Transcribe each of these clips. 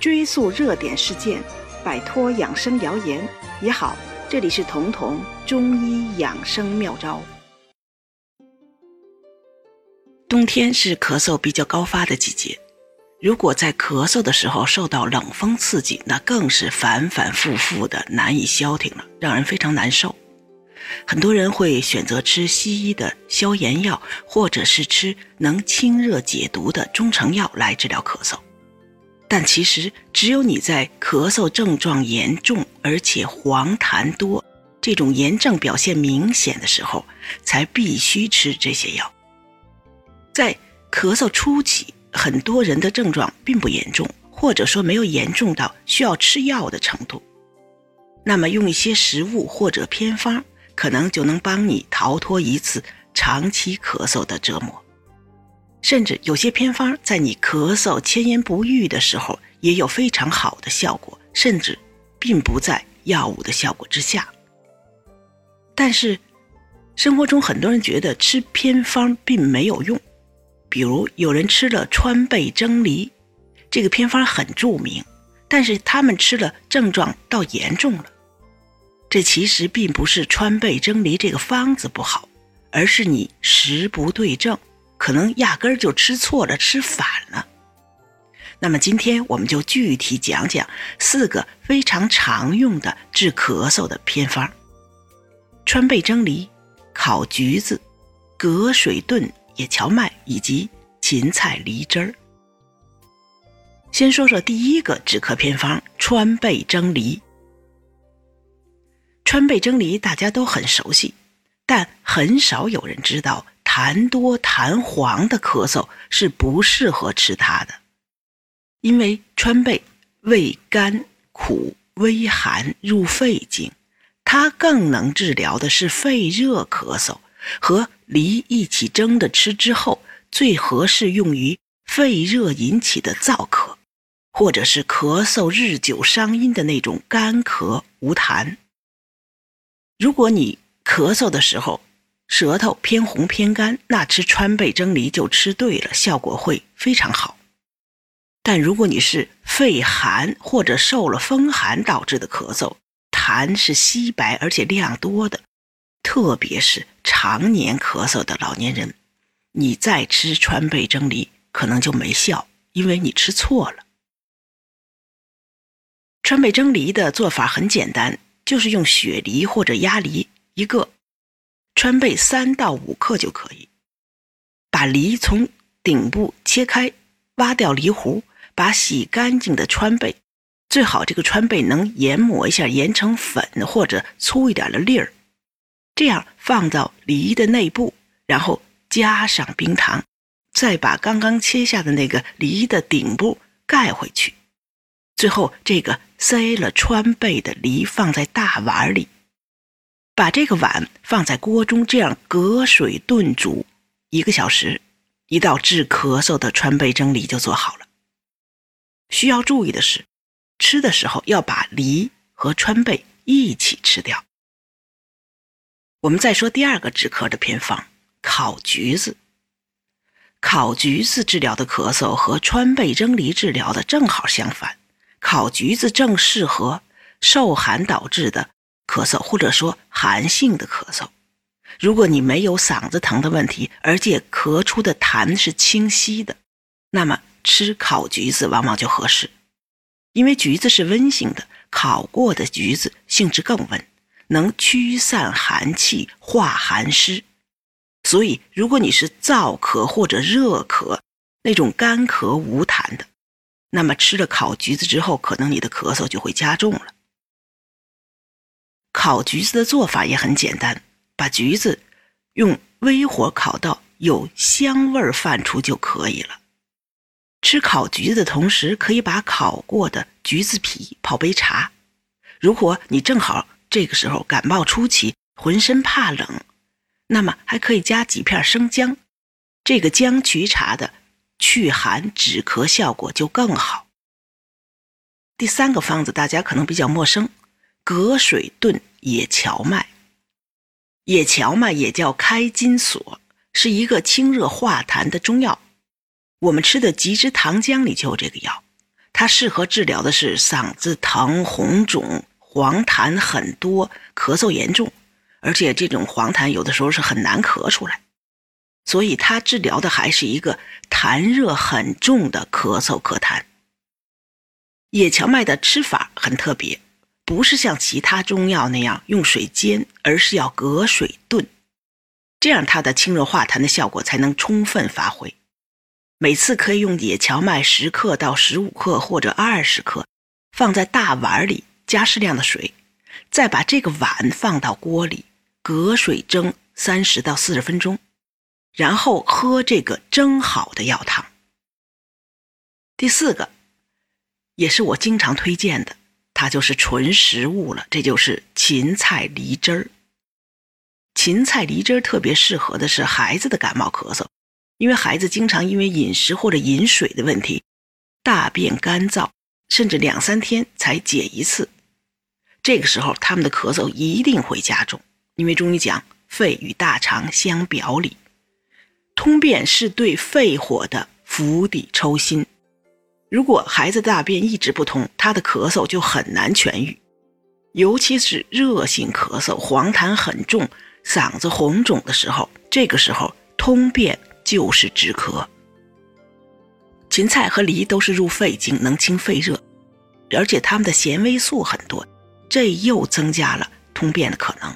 追溯热点事件，摆脱养生谣言也好。这里是彤彤中医养生妙招。冬天是咳嗽比较高发的季节，如果在咳嗽的时候受到冷风刺激，那更是反反复复的难以消停了，让人非常难受。很多人会选择吃西医的消炎药，或者是吃能清热解毒的中成药来治疗咳嗽。但其实，只有你在咳嗽症状严重而且黄痰多、这种炎症表现明显的时候，才必须吃这些药。在咳嗽初期，很多人的症状并不严重，或者说没有严重到需要吃药的程度。那么，用一些食物或者偏方，可能就能帮你逃脱一次长期咳嗽的折磨。甚至有些偏方在你咳嗽千言不愈的时候也有非常好的效果，甚至并不在药物的效果之下。但是，生活中很多人觉得吃偏方并没有用，比如有人吃了川贝蒸梨，这个偏方很著名，但是他们吃了症状倒严重了。这其实并不是川贝蒸梨这个方子不好，而是你食不对症。可能压根儿就吃错了，吃反了。那么今天我们就具体讲讲四个非常常用的治咳嗽的偏方：川贝蒸梨、烤橘子、隔水炖野荞麦以及芹菜梨汁儿。先说说第一个止咳偏方——川贝蒸梨。川贝蒸梨大家都很熟悉，但很少有人知道。痰多痰黄的咳嗽是不适合吃它的，因为川贝味甘苦微寒入肺经，它更能治疗的是肺热咳嗽。和梨一起蒸的吃之后，最合适用于肺热引起的燥咳，或者是咳嗽日久伤阴的那种干咳无痰。如果你咳嗽的时候，舌头偏红偏干，那吃川贝蒸梨就吃对了，效果会非常好。但如果你是肺寒或者受了风寒导致的咳嗽，痰是稀白而且量多的，特别是常年咳嗽的老年人，你再吃川贝蒸梨可能就没效，因为你吃错了。川贝蒸梨的做法很简单，就是用雪梨或者鸭梨一个。川贝三到五克就可以，把梨从顶部切开，挖掉梨核，把洗干净的川贝，最好这个川贝能研磨一下，研成粉或者粗一点的粒儿，这样放到梨的内部，然后加上冰糖，再把刚刚切下的那个梨的顶部盖回去，最后这个塞了川贝的梨放在大碗里。把这个碗放在锅中，这样隔水炖煮一个小时，一道治咳嗽的川贝蒸梨就做好了。需要注意的是，吃的时候要把梨和川贝一起吃掉。我们再说第二个止咳的偏方——烤橘子。烤橘子治疗的咳嗽和川贝蒸梨治疗的正好相反，烤橘子正适合受寒导致的。咳嗽或者说寒性的咳嗽，如果你没有嗓子疼的问题，而且咳出的痰是清晰的，那么吃烤橘子往往就合适，因为橘子是温性的，烤过的橘子性质更温，能驱散寒气、化寒湿。所以，如果你是燥咳或者热咳，那种干咳无痰的，那么吃了烤橘子之后，可能你的咳嗽就会加重了。烤橘子的做法也很简单，把橘子用微火烤到有香味儿泛出就可以了。吃烤橘子的同时，可以把烤过的橘子皮泡杯茶。如果你正好这个时候感冒初期，浑身怕冷，那么还可以加几片生姜，这个姜橘茶的祛寒止咳效果就更好。第三个方子大家可能比较陌生。隔水炖野荞麦，野荞麦也叫开金锁，是一个清热化痰的中药。我们吃的吉之糖浆里就有这个药，它适合治疗的是嗓子疼、红肿、黄痰很多、咳嗽严重，而且这种黄痰有的时候是很难咳出来，所以它治疗的还是一个痰热很重的咳嗽咳痰。野荞麦的吃法很特别，不是像其他中药那样用水煎，而是要隔水炖，这样它的清热化痰的效果才能充分发挥。每次可以用野荞麦十克到十五克或者二十克，放在大碗里，加适量的水，再把这个碗放到锅里，隔水蒸三十到四十分钟，然后喝这个蒸好的药汤。第四个。也是我经常推荐的，它就是纯食物了。这就是芹菜梨汁儿。芹菜梨汁儿特别适合的是孩子的感冒咳嗽，因为孩子经常因为饮食或者饮水的问题，大便干燥，甚至两三天才解一次。这个时候他们的咳嗽一定会加重，因为中医讲肺与大肠相表里，通便是对肺火的釜底抽薪。如果孩子大便一直不通，他的咳嗽就很难痊愈，尤其是热性咳嗽、黄痰很重、嗓子红肿的时候，这个时候通便就是止咳。芹菜和梨都是入肺经，能清肺热，而且它们的纤维素很多，这又增加了通便的可能。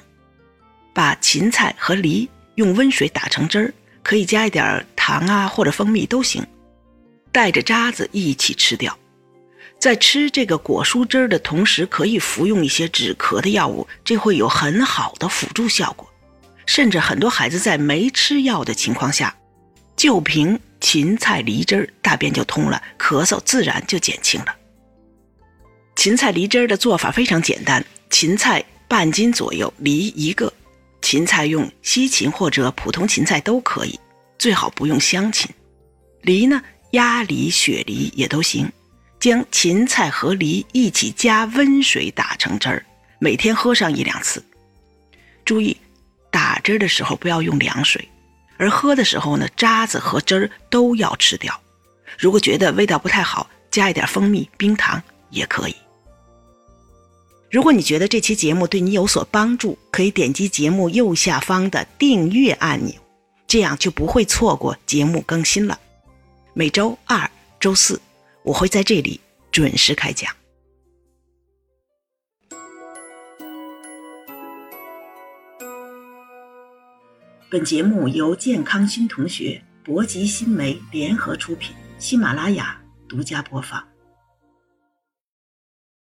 把芹菜和梨用温水打成汁儿，可以加一点糖啊或者蜂蜜都行。带着渣子一起吃掉，在吃这个果蔬汁儿的同时，可以服用一些止咳的药物，这会有很好的辅助效果。甚至很多孩子在没吃药的情况下，就凭芹菜梨汁儿，大便就通了，咳嗽自然就减轻了。芹菜梨汁儿的做法非常简单，芹菜半斤左右，梨一个。芹菜用西芹或者普通芹菜都可以，最好不用香芹。梨呢？鸭梨、雪梨也都行，将芹菜和梨一起加温水打成汁儿，每天喝上一两次。注意，打汁的时候不要用凉水，而喝的时候呢，渣子和汁儿都要吃掉。如果觉得味道不太好，加一点蜂蜜、冰糖也可以。如果你觉得这期节目对你有所帮助，可以点击节目右下方的订阅按钮，这样就不会错过节目更新了。每周二、周四，我会在这里准时开讲。本节目由健康新同学、博吉新媒联合出品，喜马拉雅独家播放。